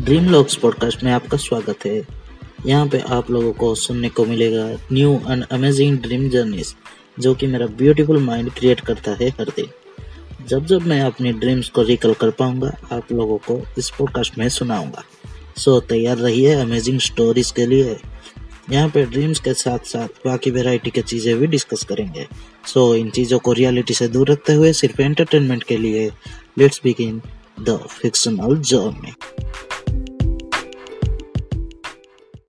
Dream locks podcast में आपका स्वागत है। यहाँ पे आप लोगों को सुनने को मिलेगा new and amazing dream journeys जो कि मेरा ब्यूटीफुल माइंड क्रिएट करता है हर दिन। जब जब मैं अपनी ड्रीम्स को रिकल कर पाऊँगा, आप लोगों को इस पॉडकास्ट में सुनाऊँगा। सो तैयार रहिए अमेजिंग स्टोरीज के लिए। यहाँ पे ड्रीम्स के साथ साथ बाकी वेराइटी की चीज़ें भी डिस्कस करेंगे। सो इन चीज़ों को रियलिटी से दूर रखते हुए सिर्फ़ एंटरटेनमेंट के लिए let's begin the fictional journey